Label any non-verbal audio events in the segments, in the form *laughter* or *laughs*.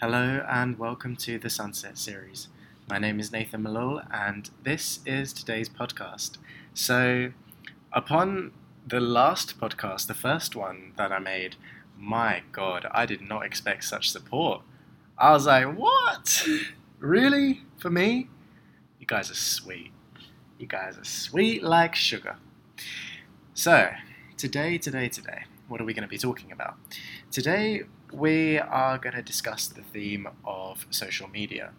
Hello and welcome to the Sunset series. My name is Nathan Malul and this is today's podcast. So, upon the last podcast, the first one that I made, my god, I did not expect such support. I was like, what? Really? For me? You guys are sweet. You guys are sweet like sugar. So, today, today, today, what are we going to be talking about? Today, we are going to discuss the theme of social media.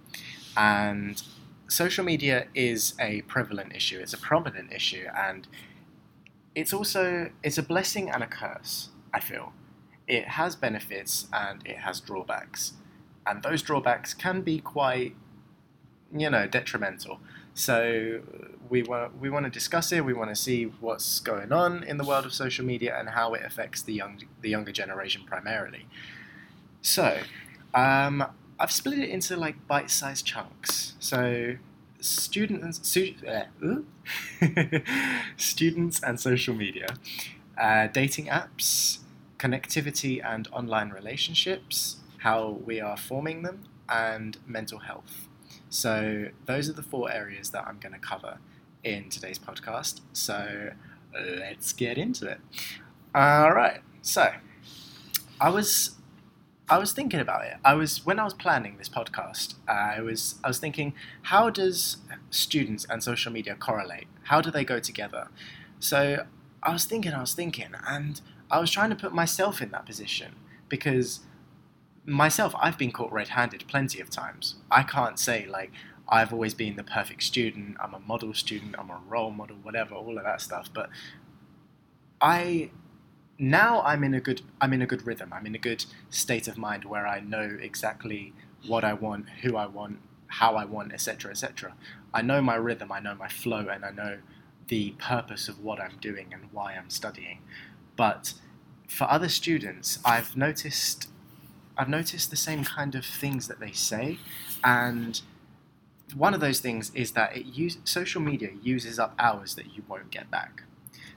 And social media is a prevalent issue, it's a prominent issue, and it's also it's a blessing and a curse, I feel. It has benefits and it has drawbacks. And those drawbacks can be quite you know, detrimental. So we want we want to discuss it. We want to see what's going on in the world of social media and how it affects the young the younger generation primarily. So, um, I've split it into like bite-sized chunks. So, students, stu- uh, *laughs* students and social media, uh, dating apps, connectivity and online relationships, how we are forming them, and mental health. So, those are the four areas that I'm going to cover in today's podcast. So, let's get into it. All right. So, I was I was thinking about it. I was when I was planning this podcast. I was I was thinking, how does students and social media correlate? How do they go together? So I was thinking, I was thinking, and I was trying to put myself in that position because myself, I've been caught red-handed plenty of times. I can't say like I've always been the perfect student. I'm a model student. I'm a role model, whatever, all of that stuff. But I now I'm in a good I'm in a good rhythm. I'm in a good state of mind where I know exactly what I want, who I want, how I want, etc., etc. I know my rhythm, I know my flow, and I know the purpose of what I'm doing and why I'm studying. But for other students, I've noticed I've noticed the same kind of things that they say, and one of those things is that it use, social media uses up hours that you won't get back.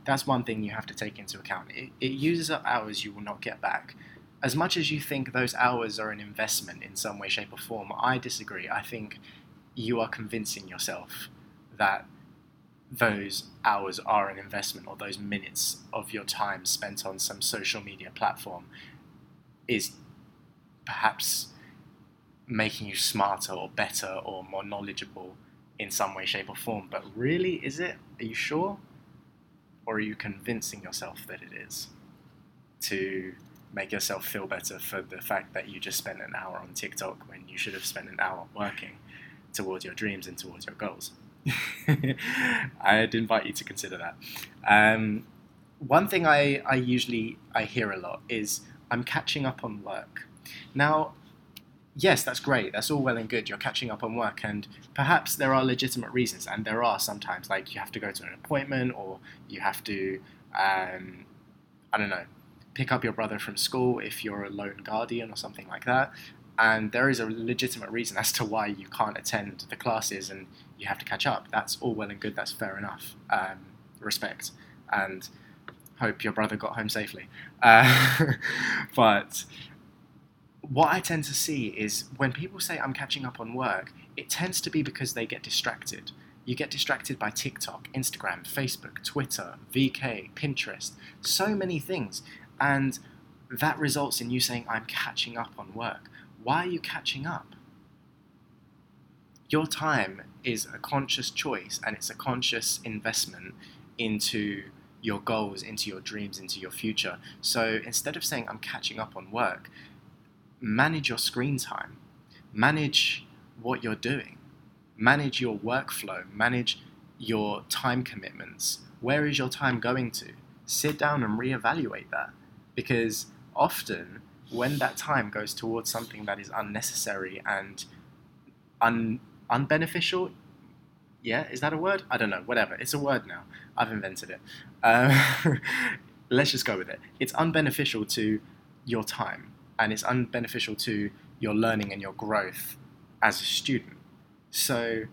That's one thing you have to take into account. It, it uses up hours you will not get back. As much as you think those hours are an investment in some way, shape, or form, I disagree. I think you are convincing yourself that those hours are an investment or those minutes of your time spent on some social media platform is perhaps making you smarter or better or more knowledgeable in some way, shape, or form. But really, is it? Are you sure? Or are you convincing yourself that it is to make yourself feel better for the fact that you just spent an hour on TikTok when you should have spent an hour working towards your dreams and towards your goals? *laughs* I'd invite you to consider that. Um, one thing I, I usually I hear a lot is I'm catching up on work. Now, yes, that's great. That's all well and good. You're catching up on work, and perhaps there are legitimate reasons, and there are sometimes. Like you have to go to an appointment, or you have to, um, I don't know, pick up your brother from school if you're a lone guardian or something like that. And there is a legitimate reason as to why you can't attend the classes and you have to catch up. That's all well and good. That's fair enough. Um, respect and hope your brother got home safely. Uh, *laughs* but what I tend to see is when people say I'm catching up on work, it tends to be because they get distracted. You get distracted by TikTok, Instagram, Facebook, Twitter, VK, Pinterest, so many things. And that results in you saying, I'm catching up on work. Why are you catching up? Your time is a conscious choice and it's a conscious investment into your goals, into your dreams, into your future. So instead of saying, I'm catching up on work, manage your screen time, manage what you're doing, manage your workflow, manage your time commitments. Where is your time going to? Sit down and reevaluate that because often when that time goes towards something that is unnecessary and un- unbeneficial, yeah, is that a word? I don't know, whatever. It's a word now. I've invented it. Uh, *laughs* let's just go with it. It's unbeneficial to your time and it's unbeneficial to your learning and your growth as a student. So,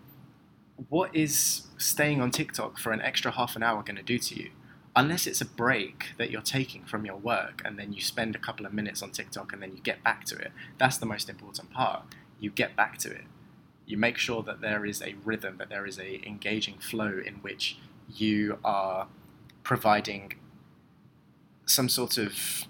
what is staying on TikTok for an extra half an hour going to do to you? unless it's a break that you're taking from your work and then you spend a couple of minutes on TikTok and then you get back to it, that's the most important part. You get back to it. You make sure that there is a rhythm, that there is a engaging flow in which you are providing some sort of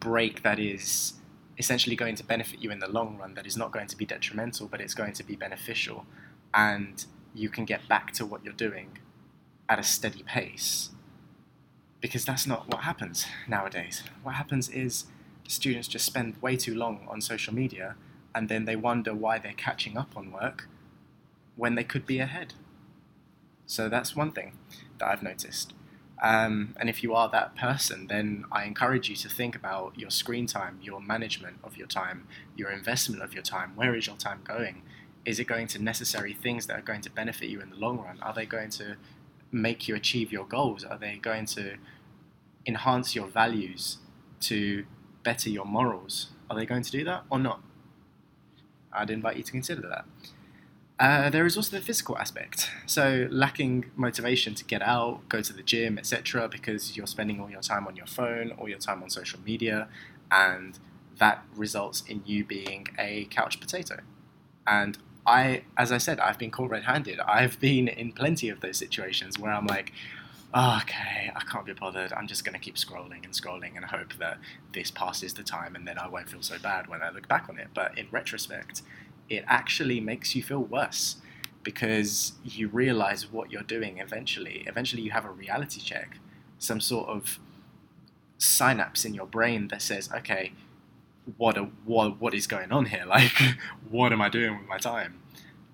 break that is essentially going to benefit you in the long run, that is not going to be detrimental, but it's going to be beneficial. And you can get back to what you're doing at a steady pace. Because that's not what happens nowadays. What happens is students just spend way too long on social media and then they wonder why they're catching up on work when they could be ahead. So that's one thing that I've noticed. Um, and if you are that person, then I encourage you to think about your screen time, your management of your time, your investment of your time. Where is your time going? Is it going to necessary things that are going to benefit you in the long run? Are they going to make you achieve your goals? Are they going to enhance your values to better your morals? Are they going to do that or not? I'd invite you to consider that. Uh, there is also the physical aspect. So, lacking motivation to get out, go to the gym, etc., because you're spending all your time on your phone, all your time on social media, and that results in you being a couch potato. And I, as I said, I've been caught red handed. I've been in plenty of those situations where I'm like, oh, okay, I can't be bothered. I'm just going to keep scrolling and scrolling and hope that this passes the time and then I won't feel so bad when I look back on it. But in retrospect, it actually makes you feel worse because you realize what you're doing eventually. Eventually, you have a reality check, some sort of synapse in your brain that says, okay, what, a, what, what is going on here? *laughs* Like, what am I doing with my time?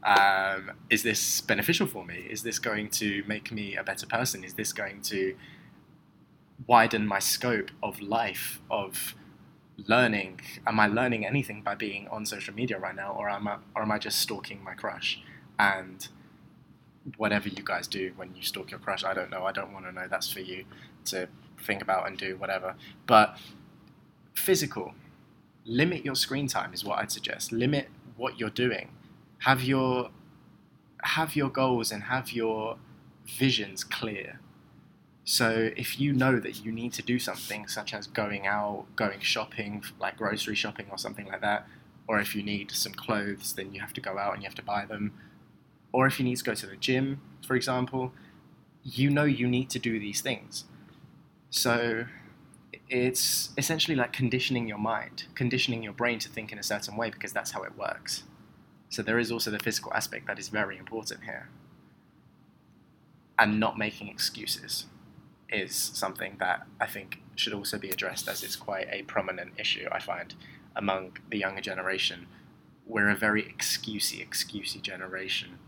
Um, is this beneficial for me? Is this going to make me a better person? Is this going to widen my scope of life, of learning? Am I learning anything by being on social media right now, or am I, or am I just stalking my crush? And whatever you guys do when you stalk your crush, I don't know. I don't want to know. That's for you to think about and do whatever. But physical, limit your screen time is what I'd suggest. Limit what you're doing. Have your have your goals and have your visions clear so if you know that you need to do something, such as going out, going shopping, like grocery shopping or something like that, or if you need some clothes, then you have to go out and you have to buy them, or if you need to go to the gym, for example, you know you need to do these things. So it's essentially like conditioning your mind, conditioning your brain to think in a certain way because that's how it works. So there is also the physical aspect that is very important here. And not making excuses is something that I think should also be addressed as it's quite a prominent issue, I find, among the younger generation. We're a very excusey, excusey generation,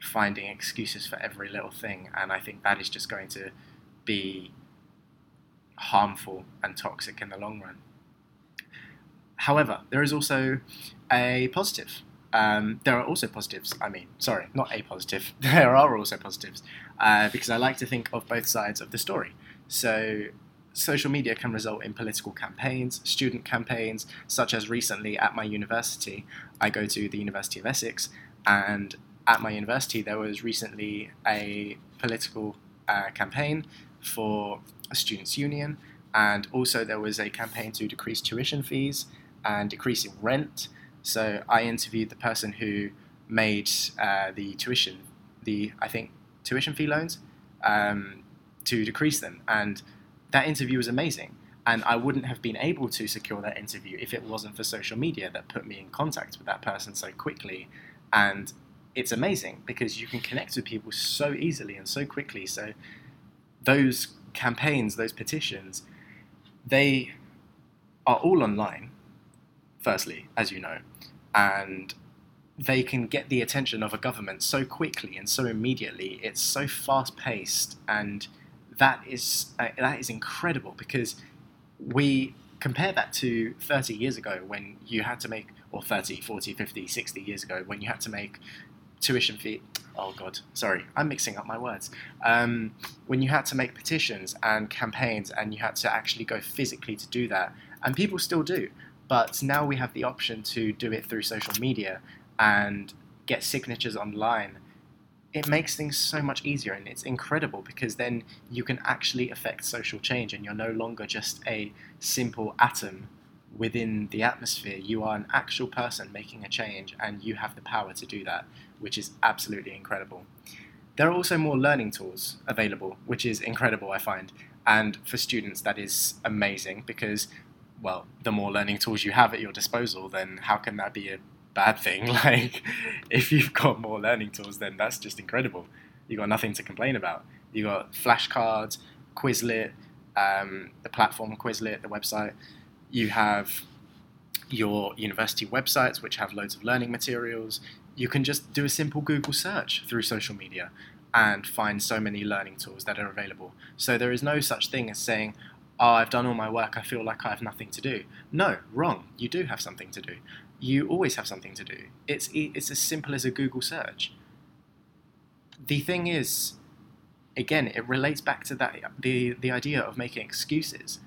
finding excuses for every little thing, and I think that is just going to be harmful and toxic in the long run. However, there is also a positive um, there are also positives. I mean, sorry, not a positive. *laughs* There are also positives uh, because I like to think of both sides of the story. So, social media can result in political campaigns, student campaigns, such as recently at my university. I go to the University of Essex, and at my university, there was recently a political uh, campaign for a students' union, and also there was a campaign to decrease tuition fees and decreasing rent so I interviewed the person who made uh, the tuition, the I think tuition fee loans, um, to decrease them, and that interview was amazing. And I wouldn't have been able to secure that interview if it wasn't for social media that put me in contact with that person so quickly. And it's amazing because you can connect with people so easily and so quickly. So those campaigns, those petitions, they are all online firstly, as you know, and they can get the attention of a government so quickly and so immediately. It's so fast paced, and that is uh, that is incredible because we compare that to 30 years ago when you had to make or 30 40 50 60 years ago when you had to make tuition fee oh god sorry i'm mixing up my words um, when you had to make petitions and campaigns and you had to actually go physically to do that and people still do but now we have the option to do it through social media and get signatures online it makes things so much easier and it's incredible because then you can actually affect social change and you're no longer just a simple atom within the atmosphere. You are an actual person making a change and you have the power to do that, which is absolutely incredible. There are also more learning tools available, which is incredible, I find. And for students, that is amazing because, well, the more learning tools you have at your disposal, then how can that be a bad thing. *laughs* Like, if you've got more learning tools, then that's just incredible. You've got nothing to complain about. You've got flashcards, Quizlet, um, the platform Quizlet, the website. You have your university websites, which have loads of learning materials. You can just do a simple Google search through social media and find so many learning tools that are available. So there is no such thing as saying, oh, I've done all my work, I feel like I have nothing to do. No, wrong. You do have something to do you always have something to do. It's it's as simple as a Google search. The thing is, again, it relates back to that the the idea of making excuses.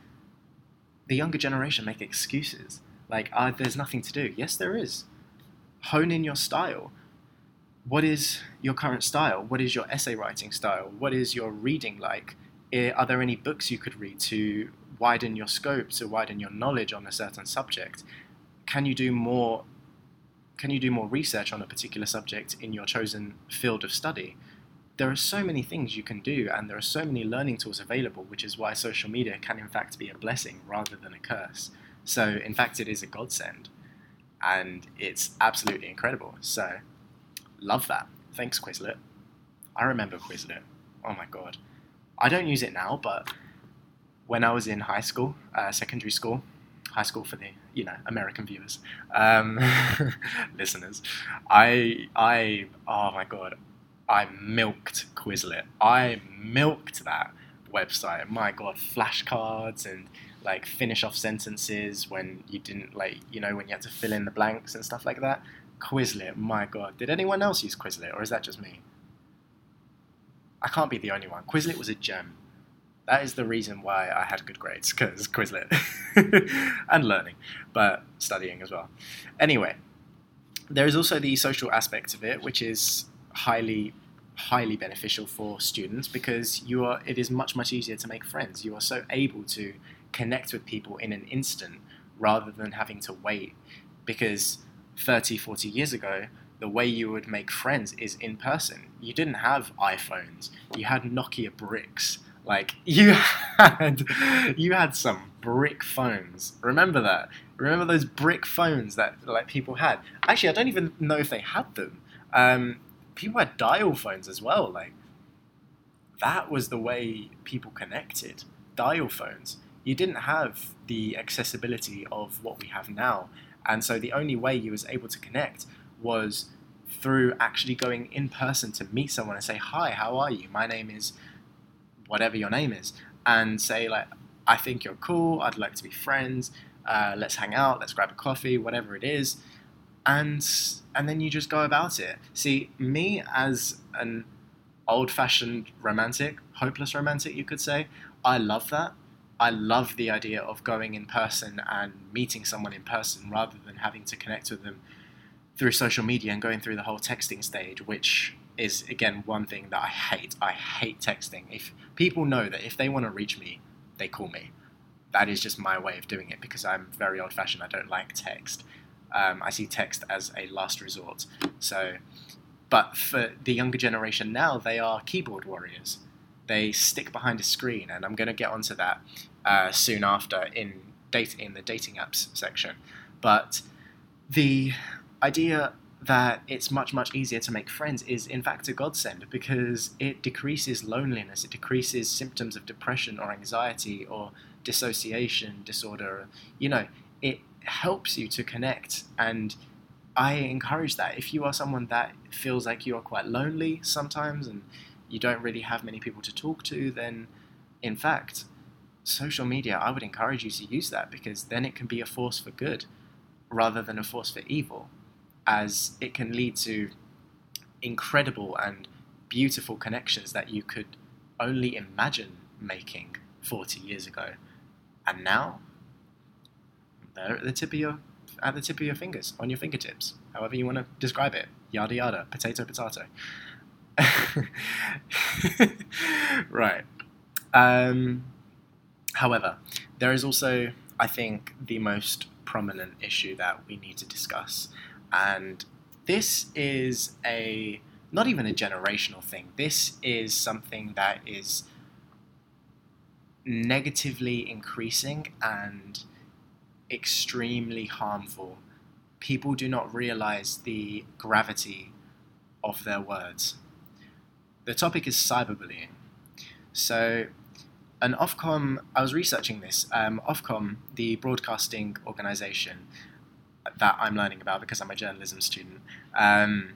The younger generation make excuses like, ah, there's nothing to do. Yes, there is. Hone in your style. What is your current style? What is your essay writing style? What is your reading like? Eh, are there any books you could read to widen your scope, to widen your knowledge on a certain subject? can you do more can you do more research on a particular subject in your chosen field of study? There are so many things you can do and there are so many learning tools available which is why social media can in fact be a blessing rather than a curse. So in fact it is a godsend and it's absolutely incredible. So love that. Thanks quizlet. I remember quizlet. Oh my god i don't use it now but when i was in high school uh, secondary school high school for the you know American viewers, um, *laughs* listeners. I I oh my god, I milked Quizlet. I milked that website. My god, flashcards and like finish off sentences when you didn't like you know when you had to fill in the blanks and stuff like that. Quizlet, my god. Did anyone else use Quizlet or is that just me? I can't be the only one. Quizlet was a gem that is the reason why I had good grades because Quizlet *laughs* and learning, but studying as well. Anyway, there is also the social aspect of it, which is highly highly beneficial for students because you are it is much much easier to make friends you are so able to connect with people in an instant rather than having to wait because 30 40 years ago the way you would make friends is in person you didn't have iPhones you had Nokia bricks like *laughs* you had you had some brick phones. Remember that? Remember those brick phones that like people had? Actually, I don't even know if they had them. Um, people had dial phones as well. Like that was the way people connected. Dial phones. You didn't have the accessibility of what we have now, and so the only way you was able to connect was through actually going in person to meet someone and say, "Hi, how are you? My name is." whatever your name is, and say like, I think you're cool. I'd like to be friends. Uh, let's hang out. Let's grab a coffee. Whatever it is, and and then you just go about it. See, me as an old-fashioned romantic, hopeless romantic, you could say, I love that. I love the idea of going in person and meeting someone in person rather than having to connect with them through social media and going through the whole texting stage, which is again one thing that I hate. I hate texting. If people know that if they want to reach me, they call me. That is just my way of doing it because I'm very old fashioned. I don't like text. Um, I see text as a last resort. So, but for the younger generation now, they are keyboard warriors. They stick behind a screen, and I'm going to get onto that uh, soon after in date in the dating apps section. But the idea that it's much much easier to make friends is in fact a godsend because it decreases loneliness it decreases symptoms of depression or anxiety or dissociation disorder. You know it helps you to connect and i encourage that. If you are someone that feels like you are quite lonely sometimes and you don't really have many people to talk to then in fact social media i would encourage you to use that because then it can be a force for good rather than a force for evil as it can lead to incredible and beautiful connections that you could only imagine making 40 years ago. And now, they're at the tip of your at the tip of your fingers, on your fingertips, however you want to describe it. Yada yada, potato potato. *laughs* right. Um, however, there is also, I think, the most prominent issue that we need to discuss, and this is a not even a generational thing. This is something that is negatively increasing and extremely harmful. People do not realize the gravity of their words. The topic is cyberbullying. So, an Ofcom, I was researching this. Um, Ofcom, the broadcasting organization that I'm learning about because I'm a journalism student, um,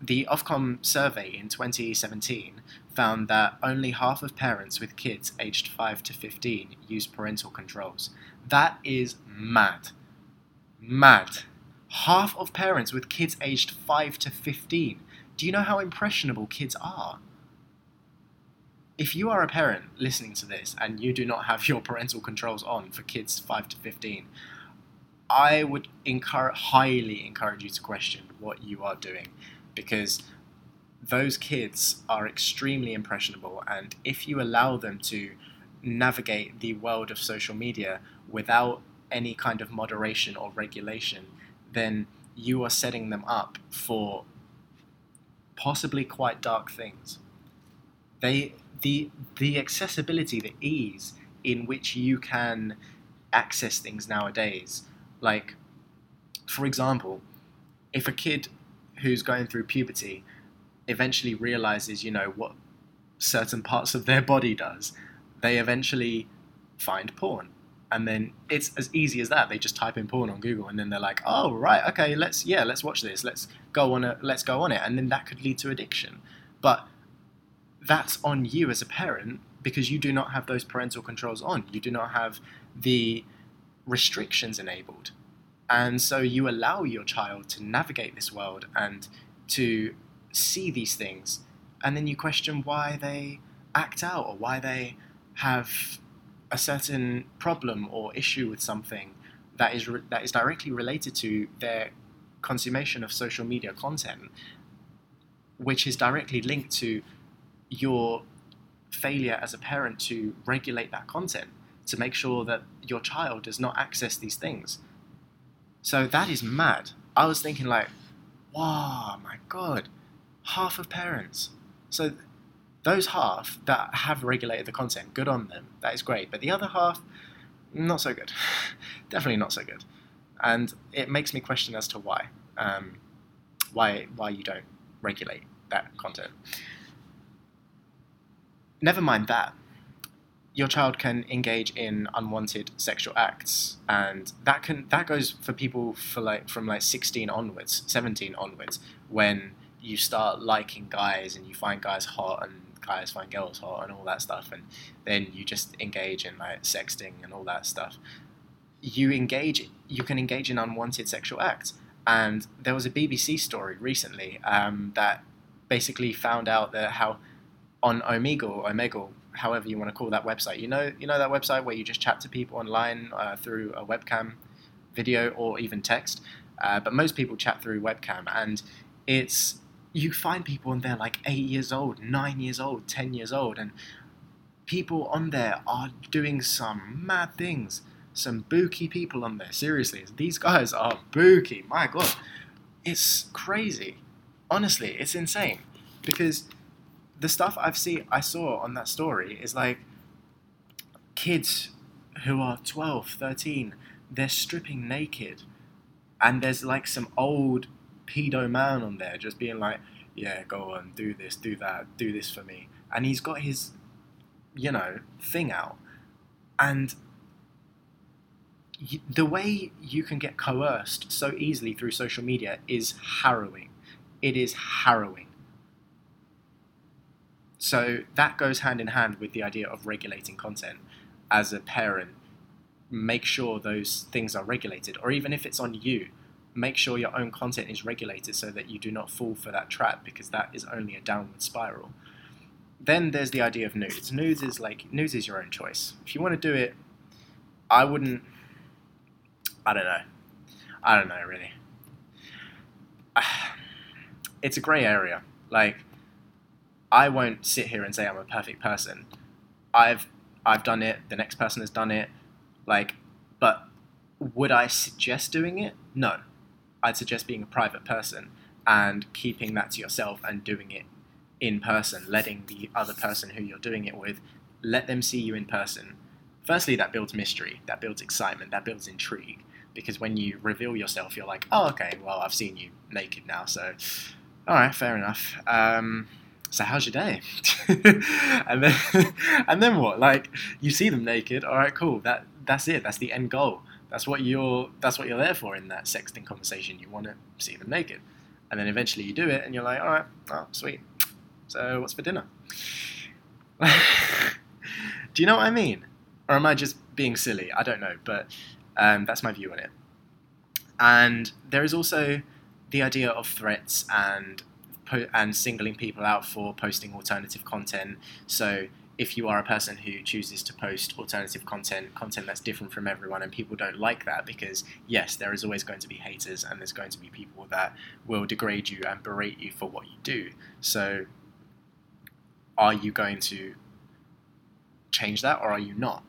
the Ofcom survey in 2017 found that only half of parents with kids aged 5 to 15 use parental controls. That is mad. Mad. Half of parents with kids aged 5 to 15. Do you know how impressionable kids are? If you are a parent listening to this and you do not have your parental controls on for kids 5 to 15, I would encourage, highly encourage you to question what you are doing because those kids are extremely impressionable, and if you allow them to navigate the world of social media without any kind of moderation or regulation, then you are setting them up for possibly quite dark things. They the the accessibility, the ease in which you can access things nowadays, like for example, if a kid who's going through puberty eventually realizes, you know, what certain parts of their body does, they eventually find porn. And then it's as easy as that. They just type in porn on Google, and then they're like, "Oh, right, okay, let's yeah, let's watch this. Let's go on it. Let's go on it." And then that could lead to addiction. But that's on you as a parent because you do not have those parental controls on. You do not have the restrictions enabled. And so you allow your child to navigate this world and to see these things. And then you question why they act out or why they have a certain problem or issue with something that is, re- that is directly related to their consummation of social media content, which is directly linked to your failure as a parent to regulate that content to make sure that your child does not access these things. So that is mad. I was thinking like, wow, my god, half of parents. So those half that have regulated the content, good on them. That is great. But the other half, not so good. *laughs* Definitely not so good. And it makes me question as to why, um, why, why you don't regulate that content. Never mind that your child can engage in unwanted sexual acts and that can that goes for people for like from like 16 onwards 17 onwards when you start liking guys and you find guys hot and guys find girls hot and all that stuff and then you just engage in like sexting and all that stuff. You engage you can engage in unwanted sexual acts. And there was a bbc story recently um, that basically found out that how on omegle omegle however you want to call that website. You know, you know that website where you just chat to people online uh, through a webcam, video, or even text. Uh, but most people chat through webcam, and it's you find people on there like eight years old, nine years old, ten years old, and people on there are doing some mad things. Some booky people on there. Seriously, these guys are booky. My God, it's crazy. Honestly, it's insane because the stuff I've seen, I saw on that story is like kids who are 12, 13, they're stripping naked. And there's like some old pedo man on there just being like, yeah, go on, do this, do that, do this for me. And he's got his, you know, thing out. And the way you can get coerced so easily through social media is harrowing. It is harrowing. So that goes hand in hand with the idea of regulating content. As a parent, make sure those things are regulated, or even if it's on you, make sure your own content is regulated so that you do not fall for that trap because that is only a downward spiral. Then there's the idea of nudes. Nudes is like nudes is your own choice. If you want to do it, I wouldn't. I don't know. I don't know really. *sighs* It's a grey area. Like I won't sit here and say I'm a perfect person. I've I've done it. The next person has done it. Like, but would I suggest doing it? No. I'd suggest being a private person and keeping that to yourself and doing it in person, letting the other person who you're doing it with let them see you in person. Firstly, that builds mystery, that builds excitement, that builds intrigue. Because when you reveal yourself, you're like, oh, okay, well, I've seen you naked now, so all right, fair enough. Um, so how's your day? *laughs* and then, *laughs* and then what? Like, you see them naked. All right, cool. That that's it. That's the end goal. That's what you're. That's what you're there for in that sexting conversation. You want to see them naked, and then eventually you do it, and you're like, all right, oh, sweet. So what's for dinner? *laughs* do you know what I mean? Or am I just being silly? I don't know, but um, that's my view on it. And there is also the idea of threats and and singling people out for posting alternative content. So if you are a person who chooses to post alternative content, content that's different from everyone, and people don't like that, because yes, there is always going to be haters and there's going to be people that will degrade you and berate you for what you do. So are you going to change that or are you not?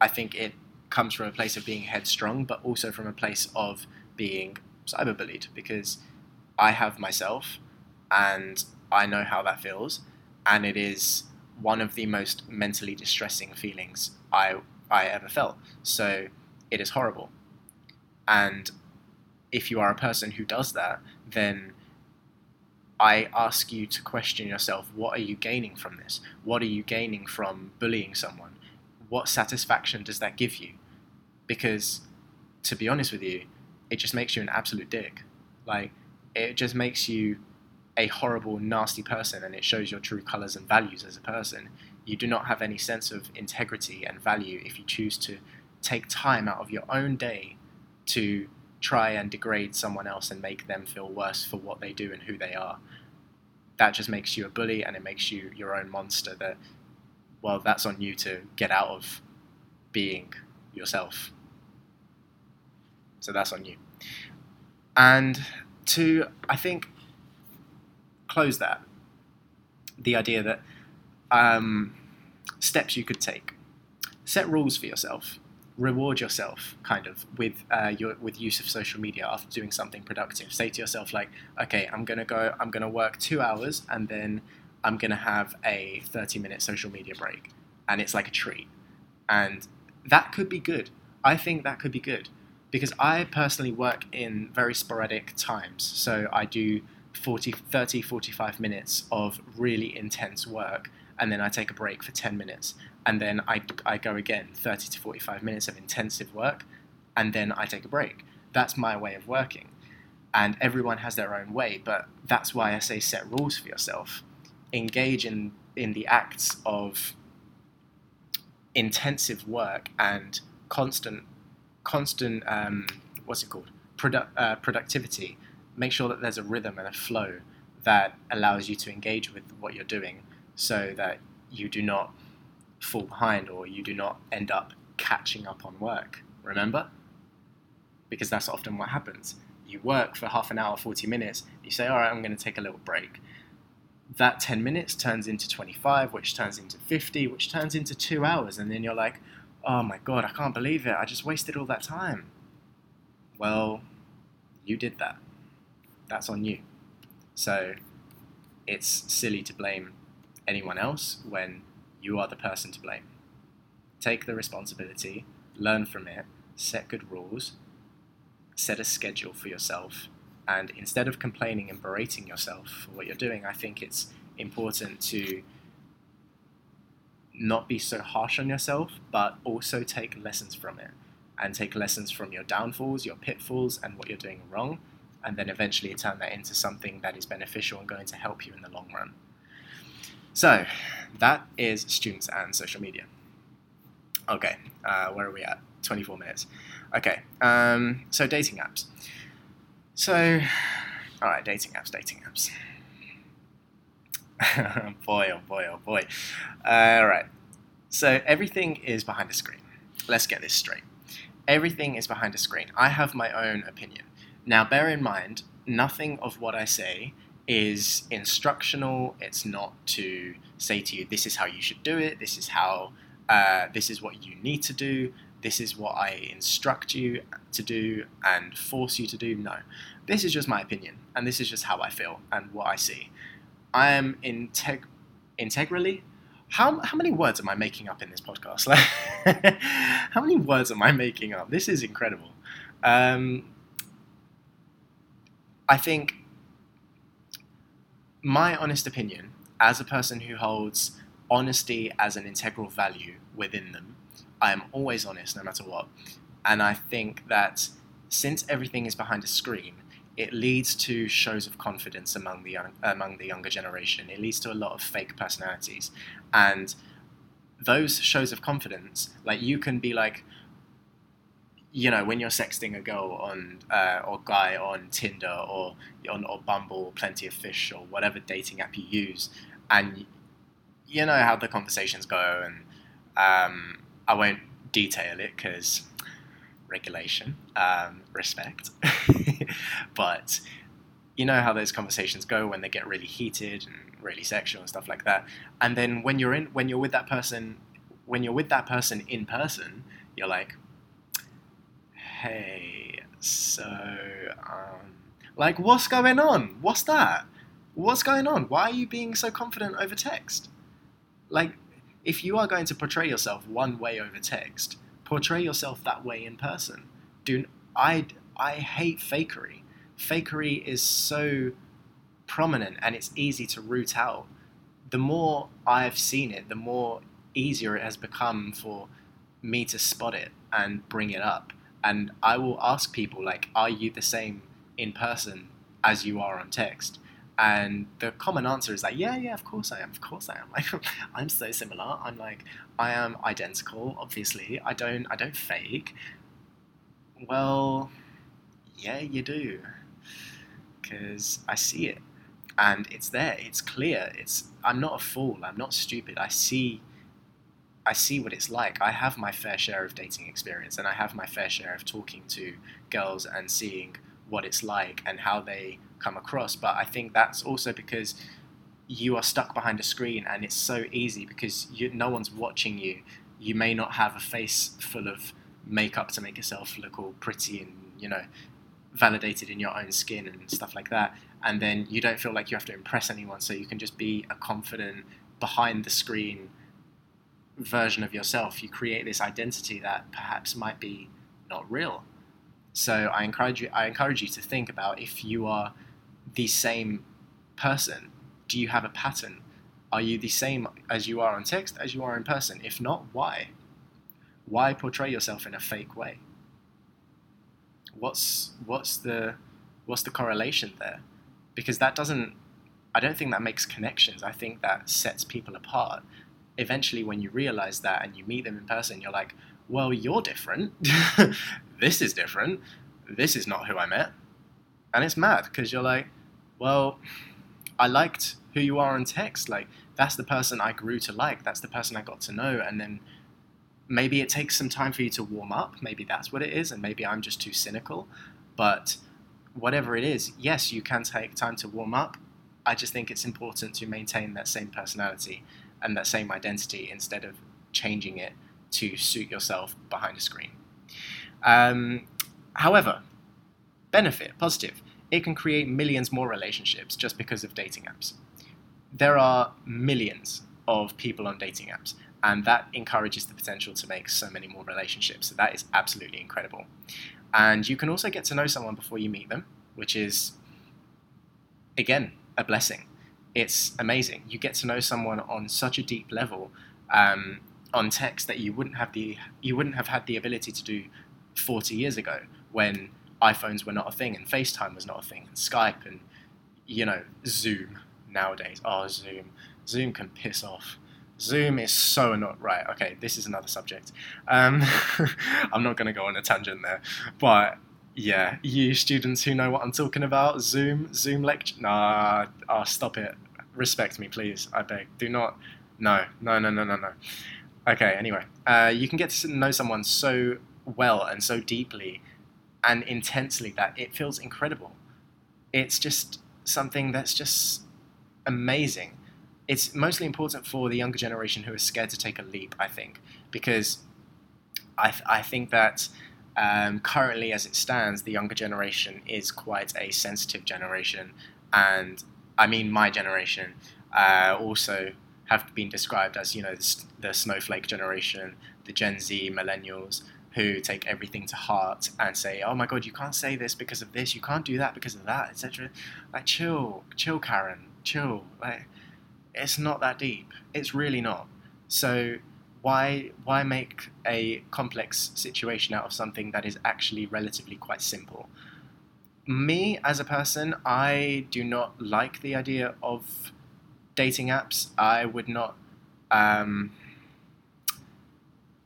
I think it comes from a place of being headstrong, but also from a place of being cyberbullied because I have myself and I know how that feels, and it is one of the most mentally distressing feelings I I ever felt. So it is horrible. And if you are a person who does that, then I ask you to question yourself what are you gaining from this? What are you gaining from bullying someone? What satisfaction does that give you? Because to be honest with you, it just makes you an absolute dick. Like, it just makes you a horrible, nasty person and it shows your true colors and values as a person. You do not have any sense of integrity and value if you choose to take time out of your own day to try and degrade someone else and make them feel worse for what they do and who they are. That just makes you a bully and it makes you your own monster that, well, that's on you to get out of being yourself. So that's on you. And to, I think, close that, the idea that um, steps you could take, set rules for yourself, reward yourself, kind of with uh, your with use of social media after doing something productive. Say to yourself like, okay, I'm gonna go, I'm gonna work two hours, and then I'm gonna have a 30 minute social media break, and it's like a treat, and that could be good. I think that could be good because I personally work in very sporadic times. So I do 40, 30, 45 minutes of really intense work, and then I take a break for 10 minutes, and then I, I go again 30 to 45 minutes of intensive work, and then I take a break. That's my way of working. And everyone has their own way, but that's why I say set rules for yourself. Engage in, in the acts of intensive work and constant, constant, um, what's it called? Produ- uh, productivity make sure that there's a rhythm and a flow that allows you to engage with what you're doing so that you do not fall behind or you do not end up catching up on work. Remember? Because that's often what happens. You work for half an hour, 40 minutes, you say, all right, I'm going to take a little break. That 10 minutes turns into 25, which turns into 50, which turns into two hours, and then you're like, oh my god, I can't believe it, I just wasted all that time. Well, you did that that's on you. So it's silly to blame anyone else when you are the person to blame. Take the responsibility, learn from it, set good rules, set a schedule for yourself, and instead of complaining and berating yourself for what you're doing, I think it's important to not be so harsh on yourself, but also take lessons from it and take lessons from your downfalls, your pitfalls, and what you're doing wrong, and then eventually turn that into something that is beneficial and going to help you in the long run. So, that is students and social media. Okay, uh, where are we at? 24 minutes. Okay, um, so dating apps. So, all right, dating apps, dating apps. *laughs* boy, oh boy, oh boy. Uh, all right, so everything is behind a screen. Let's get this straight. Everything is behind a screen. I have my own opinion. Now, bear in mind, nothing of what I say is instructional. It's not to say to you, this is how you should do it, this is how, uh, this is what you need to do, this is what I instruct you to do and force you to do. No. This is just my opinion, and this is just how I feel and what I see. I am integ- integrally. How, how many words am I making up in this podcast? *laughs* how many words am I making up? This is incredible. Um, I think my honest opinion, as a person who holds honesty as an integral value within them, I am always honest no matter what. And I think that since everything is behind a screen, it leads to shows of confidence among the young, among the younger generation. It leads to a lot of fake personalities, and those shows of confidence, like you can be like, you know, when you're sexting a girl on uh, or guy on Tinder or on or Bumble, Plenty of Fish, or whatever dating app you use, and you know how the conversations go, and um, I won't detail it because regulation, um, respect, *laughs* but you know how those conversations go when they get really heated and really sexual and stuff like that, and then when you're in when you're with that person, when you're with that person in person, you're like hey, so, um, like, what's going on? What's that? What's going on? Why are you being so confident over text? Like, if you are going to portray yourself one way over text, portray yourself that way in person. Do I? I hate fakery. Fakery is so prominent and it's easy to root out. The more I've seen it, the more easier it has become for me to spot it and bring it up and I will ask people like, "Are you the same in person as you are on text?" And the common answer is like, "Yeah, yeah, of course I am. Of course I am. *laughs* Like, I'm so similar. I'm like, I am identical. Obviously, I don't, I don't fake." Well, yeah, you do, because I see it, and it's there. It's clear. It's. I'm not a fool. I'm not stupid. I see I see what it's like. I have my fair share of dating experience and I have my fair share of talking to girls and seeing what it's like and how they come across. But I think that's also because you are stuck behind a screen and it's so easy because you, no one's watching you. You may not have a face full of makeup to make yourself look all pretty and, you know, validated in your own skin and stuff like that. And then you don't feel like you have to impress anyone. So you can just be a confident, behind the screen version of yourself, you create this identity that perhaps might be not real. So I encourage you. I encourage you to think about if you are the same person. Do you have a pattern? Are you the same as you are on text as you are in person? If not, why? Why portray yourself in a fake way? What's what's the what's the correlation there? Because that doesn't. I don't think that makes connections. I think that sets people apart eventually when you realize that and you meet them in person you're like well you're different. *laughs* This is different. This is not who i met. And it's mad because you're like well i liked who you are on text. Like that's the person i grew to like. That's the person i got to know. And then maybe it takes some time for you to warm up. Maybe that's what it is and maybe i'm just too cynical. But whatever it is yes you can take time to warm up. I just think it's important to maintain that same personality and that same identity instead of changing it to suit yourself behind a screen. Um, however, benefit, positive, it can create millions more relationships just because of dating apps. There are millions of people on dating apps, and that encourages the potential to make so many more relationships. So that is absolutely incredible. And you can also get to know someone before you meet them, which is, again, a blessing it's amazing. You get to know someone on such a deep level um, on text that you wouldn't have the you wouldn't have had the ability to do 40 years ago when iPhones were not a thing and FaceTime was not a thing and Skype and you know Zoom nowadays. Oh, Zoom. Zoom can piss off. Zoom is so not right. Okay, this is another subject. Um, *laughs* I'm not going to go on a tangent there, but yeah, you students who know what I'm talking about, Zoom, Zoom lecture. Nah, oh, stop it. Respect me, please. I beg. Do not. No, no, no, no, no, no. Okay, anyway, uh, you can get to know someone so well and so deeply and intensely that it feels incredible. It's just something that's just amazing. It's mostly important for the younger generation who are scared to take a leap, I think, because I, th- I think that um, currently, as it stands, the younger generation is quite a sensitive generation, and I mean my generation uh, also have been described as you know the, the snowflake generation, the Gen Z millennials who take everything to heart and say, "Oh my God, you can't say this because of this. You can't do that because of that, etc." Like, chill, chill, Karen, chill. Like, it's not that deep. It's really not. So why why make a complex situation out of something that is actually relatively quite simple? Me as a person, I do not like the idea of dating apps. I would not. Um,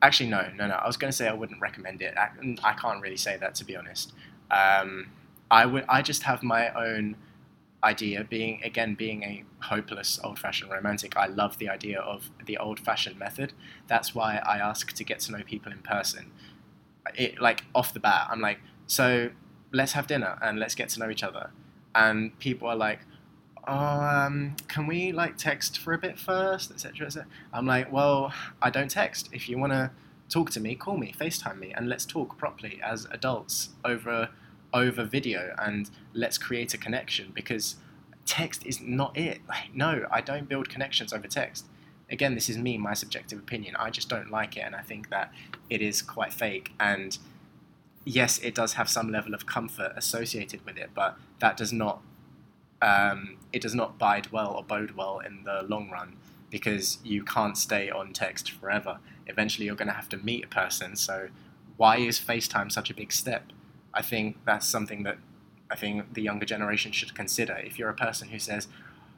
actually, no, no, no. I was going to say I wouldn't recommend it. I, I can't really say that to be honest. Um, I would. I just have my own idea being again being a hopeless old-fashioned romantic. I love the idea of the old-fashioned method. That's why i ask to get to know people in person. It like off the bat i'm like so let's have dinner and let's get to know each other. And people are like oh um, can we like text for a bit first? etc etc i'm like well i don't text. If you want to talk to me call me facetime me and let's talk properly as adults over over video and let's create a connection because text is not it. No, I don't build connections over text. Again, this is me, my subjective opinion. I just don't like it, and I think that it is quite fake. And yes, it does have some level of comfort associated with it, but that does not um, it does not bide well or bode well in the long run because you can't stay on text forever. Eventually, you're going to have to meet a person. So, why is FaceTime such a big step? I think that's something that I think the younger generation should consider. If you're a person who says,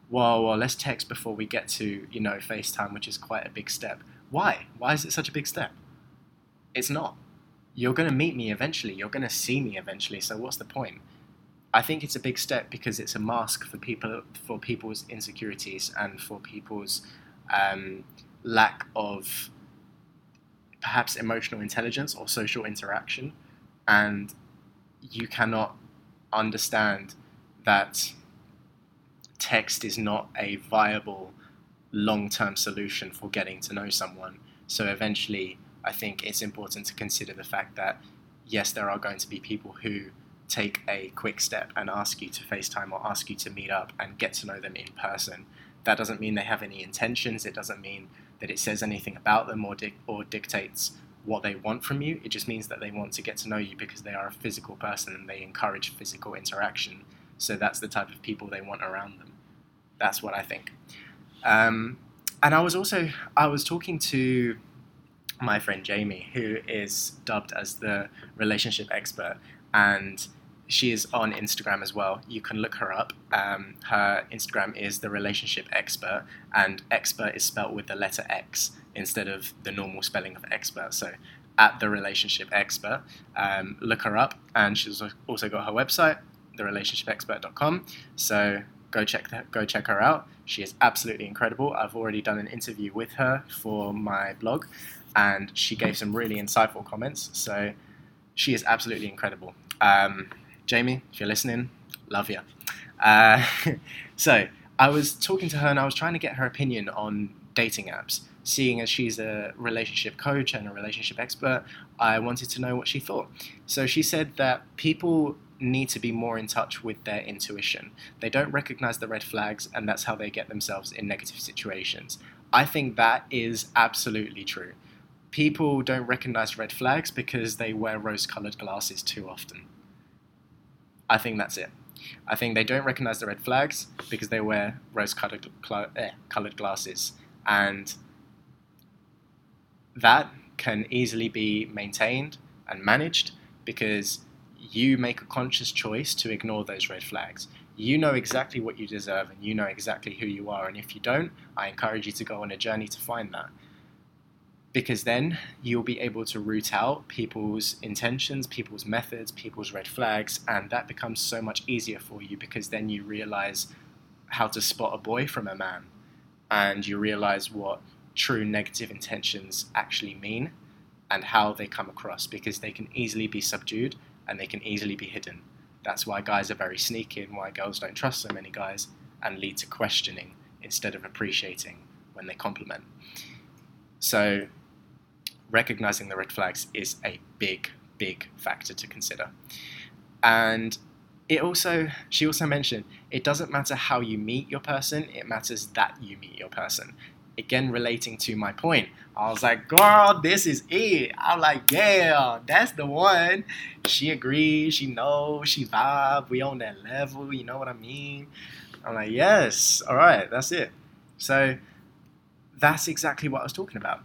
well, well, let's text before we get to, you know, FaceTime, which is quite a big step. Why? Why is it such a big step? It's not. You're going to meet me eventually. You're going to see me eventually. So what's the point? I think it's a big step because it's a mask for people, for people's insecurities and for people's um, lack of perhaps emotional intelligence or social interaction. And you cannot understand that text is not a viable long term solution for getting to know someone. So eventually, I think it's important to consider the fact that yes, there are going to be people who take a quick step and ask you to FaceTime or ask you to meet up and get to know them in person. That doesn't mean they have any intentions, it doesn't mean that it says anything about them or, di- or dictates what they want from you. It just means that they want to get to know you because they are a physical person and they encourage physical interaction. So that's the type of people they want around them. That's what I think. Um, and I was also I was talking to my friend Jamie, who is dubbed as the relationship expert, and she is on Instagram as well. You can look her up. Um, her Instagram is the relationship expert, and expert is spelt with the letter X instead of the normal spelling of expert. So at the relationship expert, um, look her up, and she's also got her website, therelationshipexpert.com. So go check go check her out. She is absolutely incredible. I've already done an interview with her for my blog, and she gave some really insightful comments. So she is absolutely incredible. Um, Jamie, if you're listening, love you. Uh, *laughs* so I was talking to her, and I was trying to get her opinion on dating apps seeing as she's a relationship coach and a relationship expert, I wanted to know what she thought. So she said that people need to be more in touch with their intuition. They don't recognize the red flags, and that's how they get themselves in negative situations. I think that is absolutely true. People don't recognize red flags because they wear rose colored glasses too often. I think that's it. I think they don't recognize the red flags because they wear rose colored, eh, glasses. And that can easily be maintained and managed because you make a conscious choice to ignore those red flags. You know exactly what you deserve and you know exactly who you are. And if you don't, I encourage you to go on a journey to find that. Because then you'll be able to root out people's intentions, people's methods, people's red flags, and that becomes so much easier for you because then you realize how to spot a boy from a man and you realize what true negative intentions actually mean and how they come across because they can easily be subdued and they can easily be hidden. That's why guys are very sneaky and why girls don't trust so many guys and lead to questioning instead of appreciating when they compliment. So, recognizing the red flags is a big, big factor to consider. And it also, she also mentioned, it doesn't matter how you meet your person, it matters that you meet your person. Again, relating to my point, I was like, girl, this is it. I'm like, yeah, that's the one. She agrees, she knows, she vibe, we on that level, you know what I mean? I'm like, yes, all right, that's it. So that's exactly what I was talking about.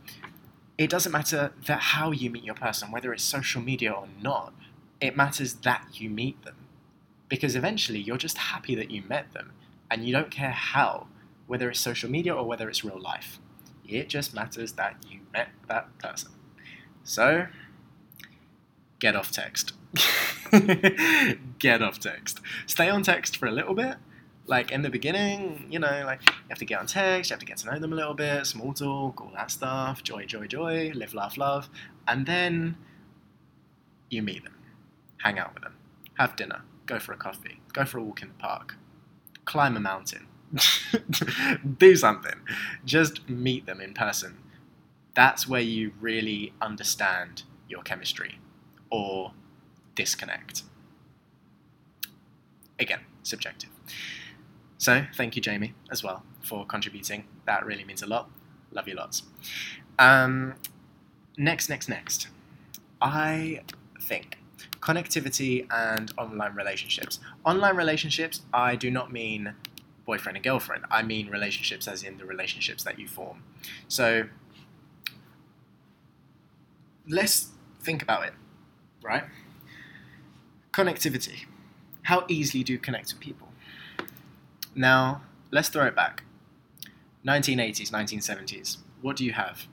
It doesn't matter that how you meet your person, whether it's social media or not. It matters that you meet them. Because eventually you're just happy that you met them and you don't care how, whether it's social media or whether it's real life. It just matters that you met that person. So, get off text. *laughs* get off text. Stay on text for a little bit. Like in the beginning, you know, like you have to get on text, you have to get to know them a little bit, small talk, all that stuff, joy, joy, joy, live, laugh, love. And then you meet them, hang out with them, have dinner, go for a coffee, go for a walk in the park, climb a mountain, *laughs* do something. Just meet them in person. That's where you really understand your chemistry or disconnect. Again, subjective. So, thank you, Jamie, as well, for contributing. That really means a lot. Love you lots. Um, next, next, next. I think connectivity and online relationships. Online relationships, I do not mean boyfriend and girlfriend. I mean relationships as in the relationships that you form. So let's think about it, right? Connectivity. How easily do you connect with people? Now, let's throw it back. 1980s, 1970s. What do you have?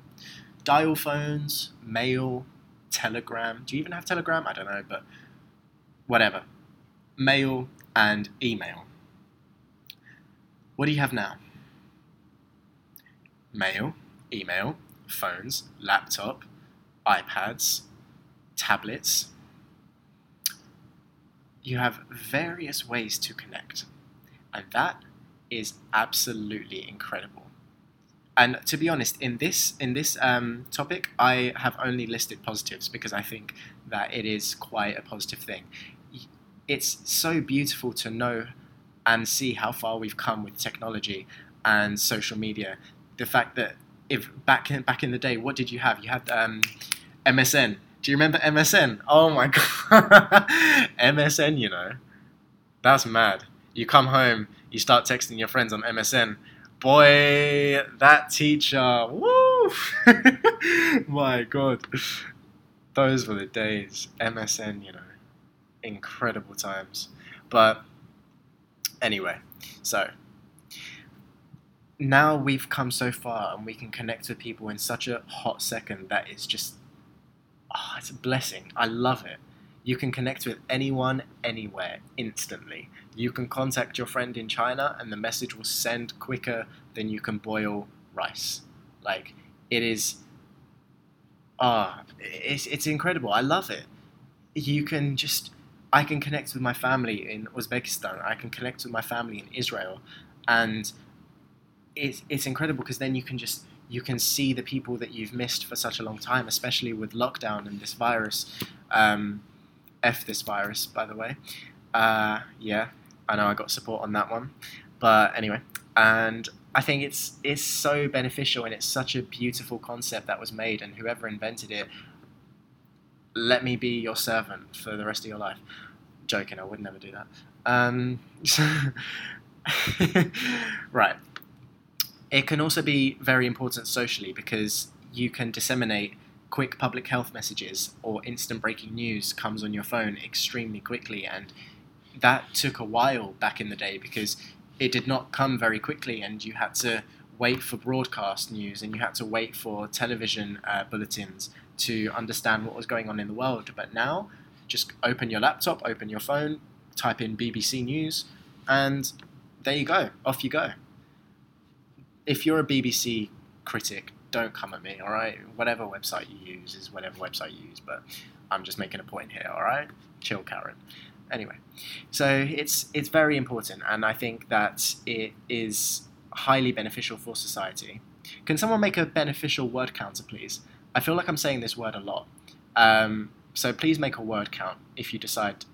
Dial phones, mail, telegram. Do you even have telegram? I don't know, but whatever. Mail and email. What do you have now? Mail, email, phones, laptop, iPads, tablets. You have various ways to connect, and that is absolutely incredible. And to be honest, in this in this um, topic, I have only listed positives because I think that it is quite a positive thing. It's so beautiful to know and see how far we've come with technology and social media. The fact that if back in, back in the day, what did you have? You had um, MSN. Do you remember MSN? Oh my *laughs* god, MSN. You know, that's mad. You come home, you start texting your friends on MSN. Boy, that teacher, woo! *laughs* my god, those were the days. MSN, you know, incredible times. But Anyway, so now we've come so far and we can connect with people in such a hot second that it's just oh, it's a blessing. I love it. You can connect with anyone anywhere instantly. You can contact your friend in China and the message will send quicker than you can boil rice. Like it is ah, oh, it's it's incredible. I love it. You can just I can connect with my family in Uzbekistan. I can connect with my family in Israel, and it's it's incredible because then you can just you can see the people that you've missed for such a long time, especially with lockdown and this virus. Um, F this virus, by the way. Uh, yeah, I know I got support on that one, but anyway, and I think it's it's so beneficial and it's such a beautiful concept that was made, and whoever invented it let me be your servant for the rest of your life. Joking, I would never do that. Um, *laughs* right. It can also be very important socially because you can disseminate quick public health messages or instant breaking news comes on your phone extremely quickly and that took a while back in the day because it did not come very quickly and you had to wait for broadcast news and you had to wait for television uh, bulletins to understand what was going on in the world. But now, just open your laptop, open your phone, type in BBC News, and there you go. Off you go. If you're a BBC critic, don't come at me, all right? Whatever website you use is whatever website you use, but I'm just making a point here, all right? Chill, Karen. Anyway, so it's it's very important, and I think that it is highly beneficial for society. Can someone make a beneficial word counter, please? I feel like I'm saying this word a lot. Um, so please make a word count if you decide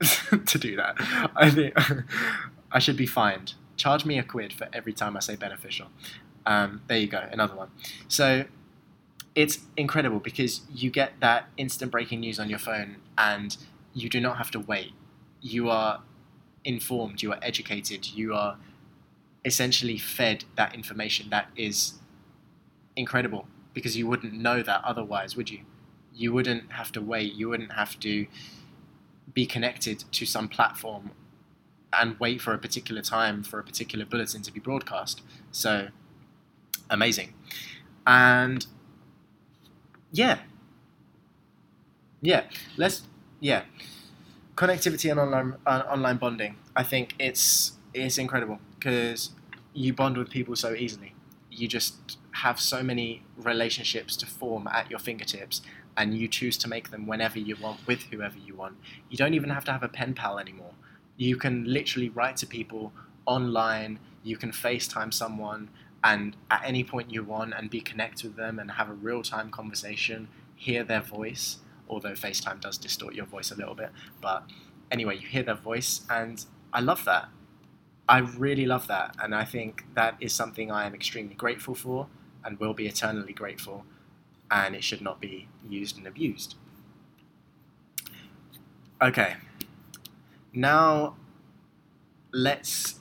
*laughs* to do that. I think *laughs* I should be fined. Charge me a quid for every time I say beneficial. Um, there you go, another one. So it's incredible because you get that instant breaking news on your phone and you do not have to wait. You are informed, you are educated, you are essentially fed that information that is incredible because you wouldn't know that otherwise, would you? You wouldn't have to wait, you wouldn't have to be connected to some platform and wait for a particular time for a particular bulletin to be broadcast. So amazing. And yeah. Yeah. Let's yeah. Connectivity and online uh, online bonding. I think it's it's incredible because you bond with people so easily. You just have so many relationships to form at your fingertips and you choose to make them whenever you want with whoever you want. You don't even have to have a pen pal anymore. You can literally write to people online, you can FaceTime someone and at any point you want and be connected with them and have a real time conversation, hear their voice, although FaceTime does distort your voice a little bit. But anyway, you hear their voice, and I love that. I really love that, and I think that is something I am extremely grateful for and will be eternally grateful, and it should not be used and abused. Okay, now let's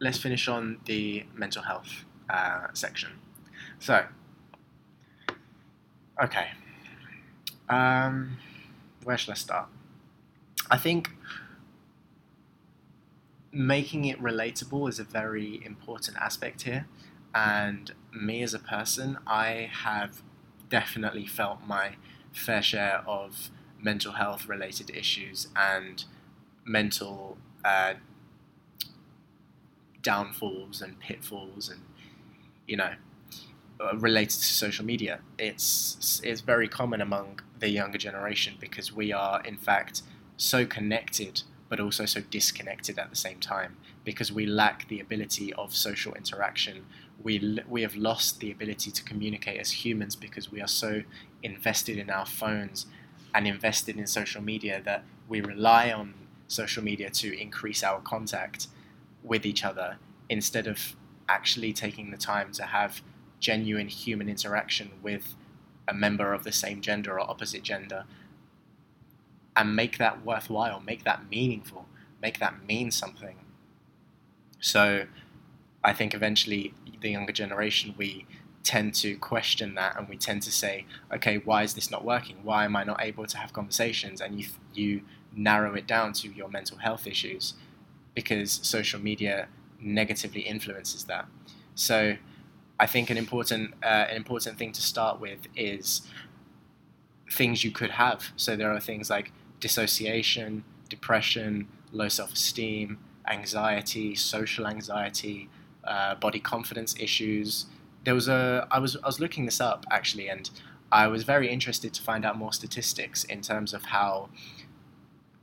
let's finish on the mental health uh, section. So, okay, um, where should I start? I think making it relatable is a very important aspect here. And me as a person, I have definitely felt my fair share of mental health related issues and mental uh, downfalls and pitfalls and you know uh, related to social media. It's it's very common among the younger generation because we are in fact so connected but also so disconnected at the same time because we lack the ability of social interaction we we have lost the ability to communicate as humans because we are so invested in our phones and invested in social media that we rely on social media to increase our contact with each other instead of actually taking the time to have genuine human interaction with a member of the same gender or opposite gender and make that worthwhile, make that meaningful, make that mean something. So I think eventually the younger generation, we tend to question that and we tend to say, okay, why is this not working? Why am I not able to have conversations? And you, you narrow it down to your mental health issues because social media negatively influences that. So I think an important uh, an important thing to start with is things you could have. So there are things like dissociation, depression, low self esteem, anxiety, social anxiety, uh, body confidence issues. There was a I was I was looking this up actually, and I was very interested to find out more statistics in terms of how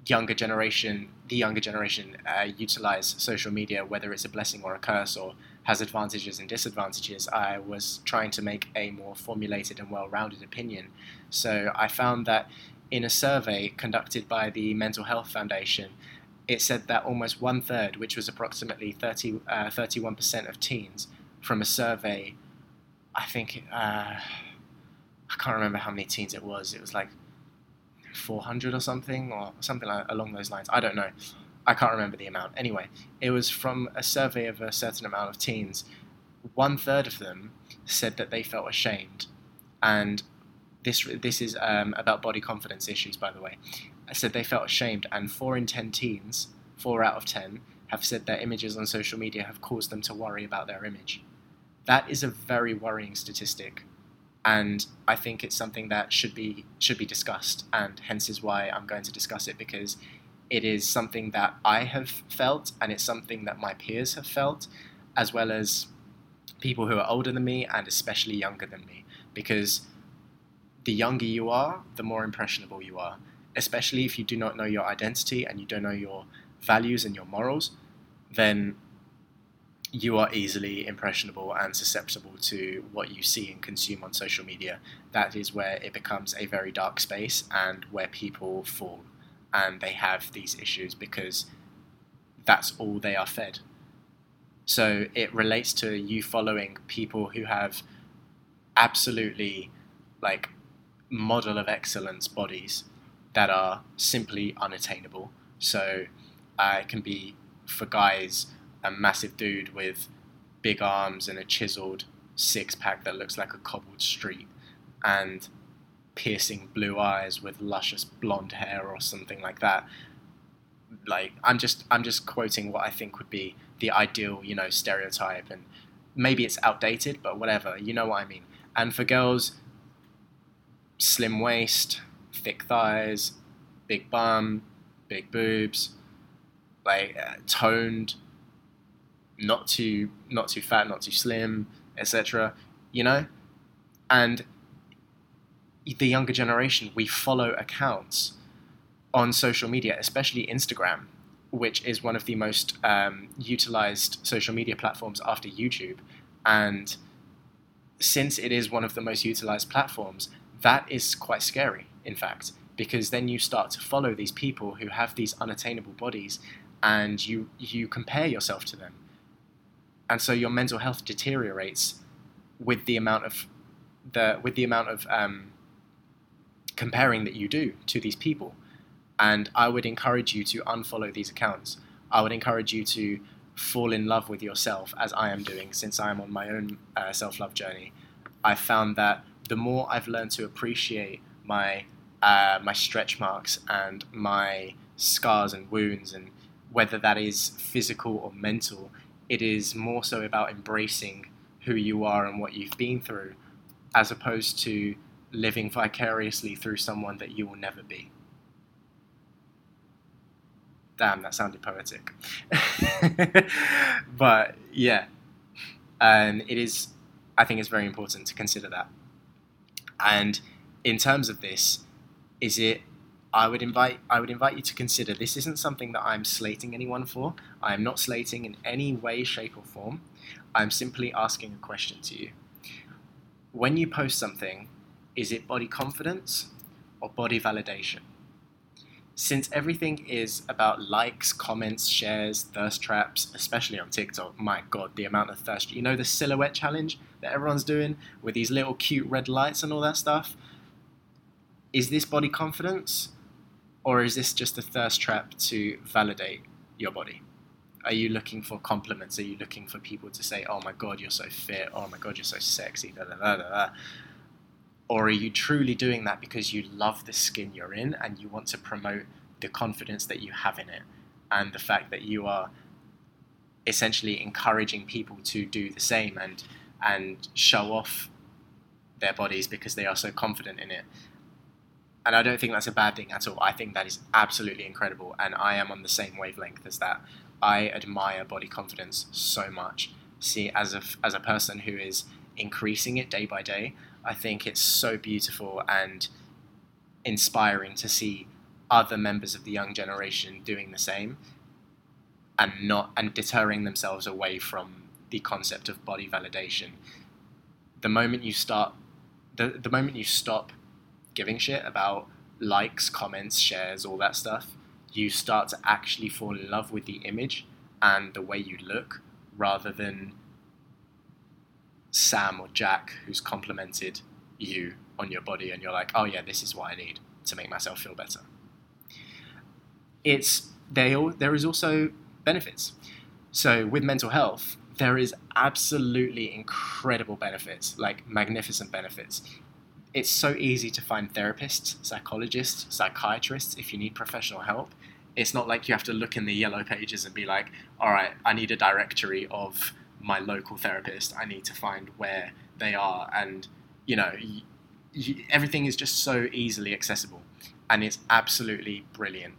younger generation, the younger generation, uh, utilize social media, whether it's a blessing or a curse or has advantages and disadvantages, I was trying to make a more formulated and well rounded opinion. So I found that in a survey conducted by the Mental Health Foundation, it said that almost one third, which was approximately 30, uh, 31% of teens, from a survey, I think, uh, I can't remember how many teens it was, it was like 400 or something, or something like, along those lines. I don't know. I can't remember the amount. Anyway, it was from a survey of a certain amount of teens. One third of them said that they felt ashamed, and this this is um, about body confidence issues, by the way. I said they felt ashamed, and four in ten teens, four out of ten, have said their images on social media have caused them to worry about their image. That is a very worrying statistic and I think it's something that should be should be discussed, and hence is why I'm going to discuss it because it is something that I have felt, and it's something that my peers have felt, as well as people who are older than me and especially younger than me, because the younger you are, the more impressionable you are, especially if you do not know your identity and you don't know your values and your morals, then you are easily impressionable and susceptible to what you see and consume on social media. That is where it becomes a very dark space and where people fall and they have these issues because that's all they are fed. So it relates to you following people who have absolutely like model of excellence bodies that are simply unattainable. So uh, it can be for guys a massive dude with big arms and a chiseled six pack that looks like a cobbled street, and piercing blue eyes with luscious blonde hair or something like that. Like I'm just I'm just quoting what I think would be the ideal, you know, stereotype and maybe it's outdated, but whatever, you know what I mean. And for girls, slim waist, thick thighs, big bum, big boobs, like uh, toned, not too not too fat, not too slim, etc. You know, and the younger generation we follow accounts on social media, especially Instagram, which is one of the most um, utilized social media platforms after YouTube, and since it is one of the most utilized platforms, that is quite scary, in fact, because then you start to follow these people who have these unattainable bodies and you you compare yourself to them and so your mental health deteriorates with the amount of the with the amount of um, comparing that you do to these people. And I would encourage you to unfollow these accounts. I would encourage you to fall in love with yourself, as I am doing since I am on my own uh, self love journey. I found that the more I've learned to appreciate my uh, my stretch marks and my scars and wounds, and whether that is physical or mental, it is more so about embracing who you are and what you've been through, as opposed to living vicariously through someone that you will never be. Damn, that sounded poetic. *laughs* but yeah, and it is, I think it's very important to consider that. And in terms of this, is it I would invite I would invite you to consider this isn't something that I'm slating anyone for. I am not slating in any way, shape, or form. I'm simply asking a question to you. When you post something, is it body confidence or body validation? Since everything is about likes, comments, shares, thirst traps, especially on TikTok, my god, the amount of thirst. You know the silhouette challenge that everyone's doing with these little cute red lights and all that stuff? Is this body confidence or is this just a thirst trap to validate your body? Are you looking for compliments? Are you looking for people to say, "Oh my God, you're so fit"? "Oh my God, you're so sexy"? Da, da, da, da, da. Or are you truly doing that because you love the skin you're in and you want to promote the confidence that you have in it and the fact that you are essentially encouraging people to do the same and and show off their bodies because they are so confident in it and I don't think that's a bad thing at all. I think that is absolutely incredible, and I am on the same wavelength as that. I admire body confidence so much. See, as a as a person who is increasing it day by day, I think it's so beautiful and inspiring to see other members of the young generation doing the same, and not and deterring themselves away from the concept of body validation. The moment you start, the the moment you stop giving shit about likes, comments, shares, all that stuff, you start to actually fall in love with the image and the way you look rather than Sam or Jack who's complimented you on your body and you're like, oh yeah, this is what I need to make myself feel better. It's they all, there is also benefits. So with mental health, there is absolutely incredible benefits, like magnificent benefits it's so easy to find therapists, psychologists, psychiatrists if you need professional help. It's not like you have to look in the yellow pages and be like, all right, I need a directory of my local therapist. I need to find where they are. And, you know, y- y- everything is just so easily accessible. And it's absolutely brilliant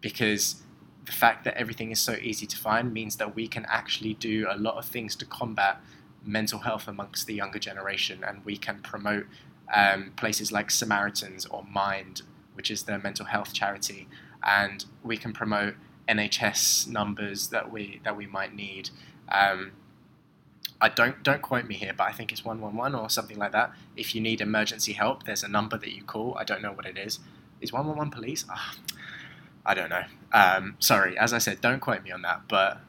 because the fact that everything is so easy to find means that we can actually do a lot of things to combat mental health amongst the younger generation and we can promote um, places like Samaritans or Mind which is the mental health charity, and we can promote NHS numbers that we that we might need. Um, I don't don't quote me here, but I think it's one one one or something like that. If you need emergency help, there's a number that you call. I don't know what it is. Is one one one police? Oh, I don't know. Um, sorry, as I said, don't quote me on that, but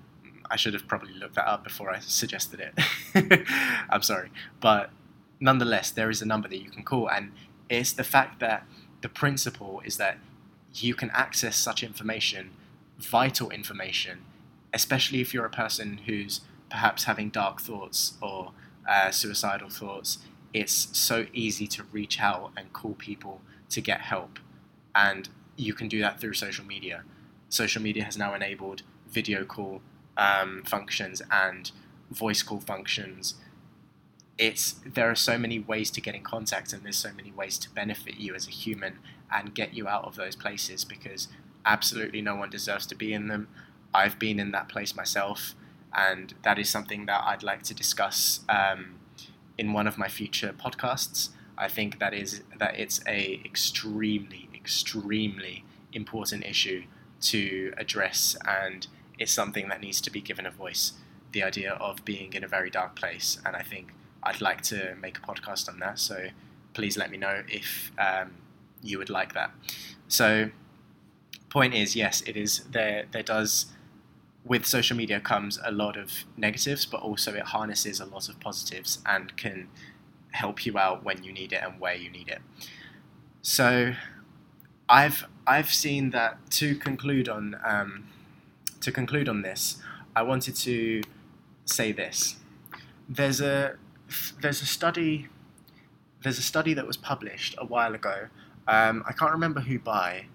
I should have probably looked that up before I suggested it. *laughs* I'm sorry, but nonetheless, there is a number that you can call, and it's the fact that the principle is that you can access such information, vital information, especially if you're a person who's perhaps having dark thoughts or uh, suicidal thoughts. It's so easy to reach out and call people to get help, and you can do that through social media. Social media has now enabled video call um, functions and voice call functions. It's there are so many ways to get in contact, and there's so many ways to benefit you as a human and get you out of those places because absolutely no one deserves to be in them. I've been in that place myself, and that is something that I'd like to discuss um, in one of my future podcasts. I think that is that it's a extremely, extremely important issue to address, and it's something that needs to be given a voice. The idea of being in a very dark place, and I think I'd like to make a podcast on that. So please let me know if um, you would like that. So, point is, yes, it is there. There does with social media comes a lot of negatives, but also it harnesses a lot of positives and can help you out when you need it and where you need it. So, I've I've seen that to conclude on um, to conclude on this, I wanted to say this. There's a there's a study there's a study that was published a while ago. Um, I can't remember who by,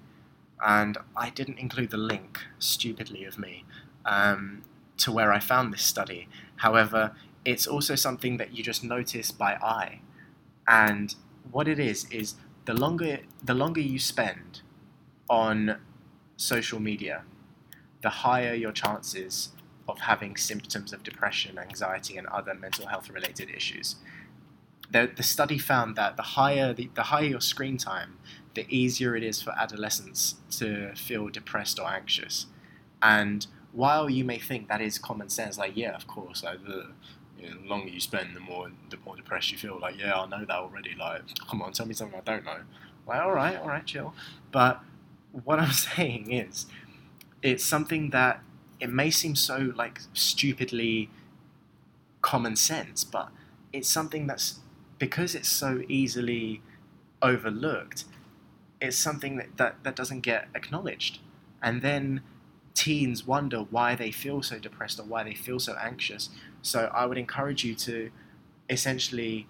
and I didn't include the link. Stupidly of me. Um, to where I found this study. However, it's also something that you just notice by eye, and what it is is the longer the longer you spend on social media, the higher your chances of having symptoms of depression, anxiety, and other mental health related issues. The, the study found that the higher the, the higher your screen time, the easier it is for adolescents to feel depressed or anxious. And while you may think that is common sense, like yeah, of course, like the, you know, the longer you spend, the more the more depressed you feel. Like yeah, I know that already. Like come on, tell me something I don't know. Like all right, all right, chill. But what I'm *laughs* saying is, it's something that it may seem so like stupidly common sense, but it's something that's because it's so easily overlooked, it's something that, that, that doesn't get acknowledged. And then teens wonder why they feel so depressed or why they feel so anxious. So I would encourage you to essentially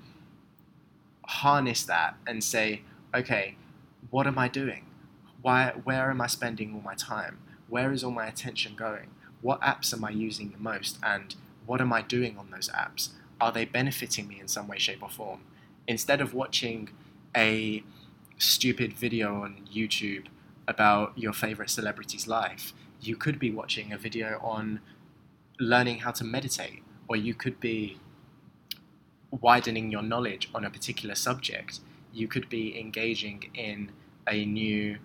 harness that and say, okay, what am I doing? Why, where am I spending all my time? where is all my attention going? What apps am I using the most? And what am I doing on those apps? Are they benefiting me in some way, shape, or form? Instead of watching a stupid video on YouTube about your favorite celebrity's life, you could be watching a video on learning how to meditate, or you could be widening your knowledge on a particular subject. You could be engaging in a new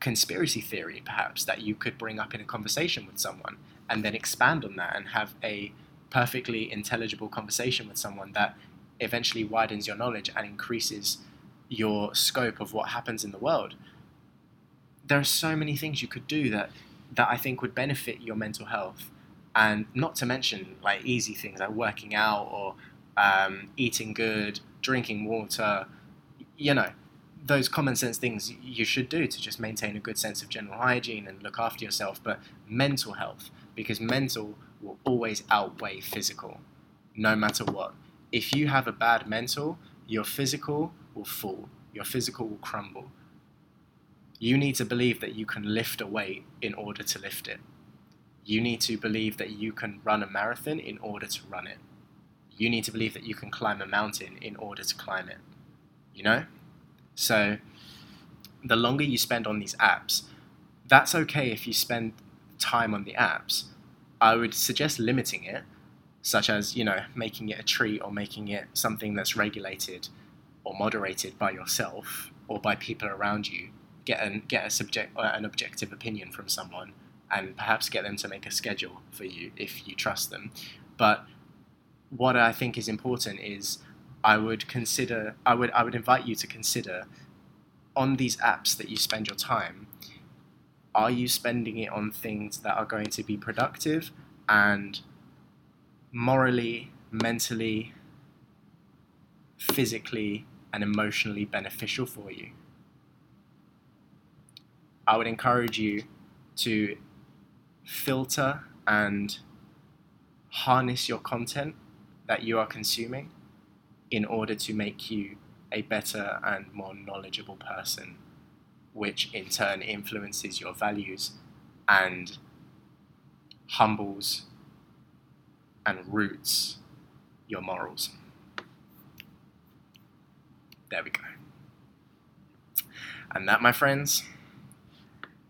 conspiracy theory, perhaps, that you could bring up in a conversation with someone and then expand on that and have a perfectly intelligible conversation with someone that eventually widens your knowledge and increases your scope of what happens in the world. There are so many things you could do that that I think would benefit your mental health, and not to mention like easy things like working out or um, eating good, drinking water. You know, those common sense things you should do to just maintain a good sense of general hygiene and look after yourself, but mental health, because mental will always outweigh physical, no matter what. If you have a bad mental, your physical will fall, your physical will crumble. You need to believe that you can lift a weight in order to lift it. You need to believe that you can run a marathon in order to run it. You need to believe that you can climb a mountain in order to climb it. You know? So the longer you spend on these apps, that's okay if you spend time on the apps. I would suggest limiting it, such as, you know, making it a treat or making it something that's regulated or moderated by yourself or by people around you, get an get a subject uh, an objective opinion from someone and perhaps get them to make a schedule for you if you trust them. But what I think is important is I would consider I would I would invite you to consider on these apps that you spend your time are you spending it on things that are going to be productive and morally, mentally, physically, and emotionally beneficial for you? I would encourage you to filter and harness your content that you are consuming in order to make you a better and more knowledgeable person, which in turn influences your values and humbles and roots your morals. There we go. And that, my friends,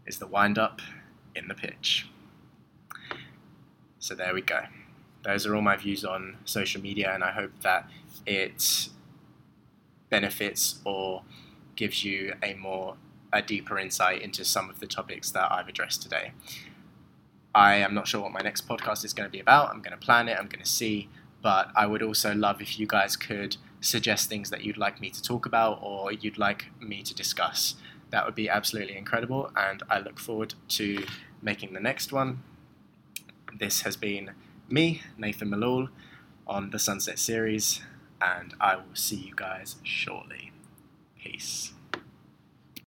is the wind up in the pitch. So there we go. Those are all my views on social media, and I hope that it benefits or gives you a more a deeper insight into some of the topics that I've addressed today. I am not sure what my next podcast is going to be about. I'm going to plan it, I'm going to see, but I would also love if you guys could suggest things that you'd like me to talk about or you'd like me to discuss. That would be absolutely incredible, and I look forward to making the next one. This has been me, Nathan Malul, on the Sunset series, and I will see you guys shortly. Peace.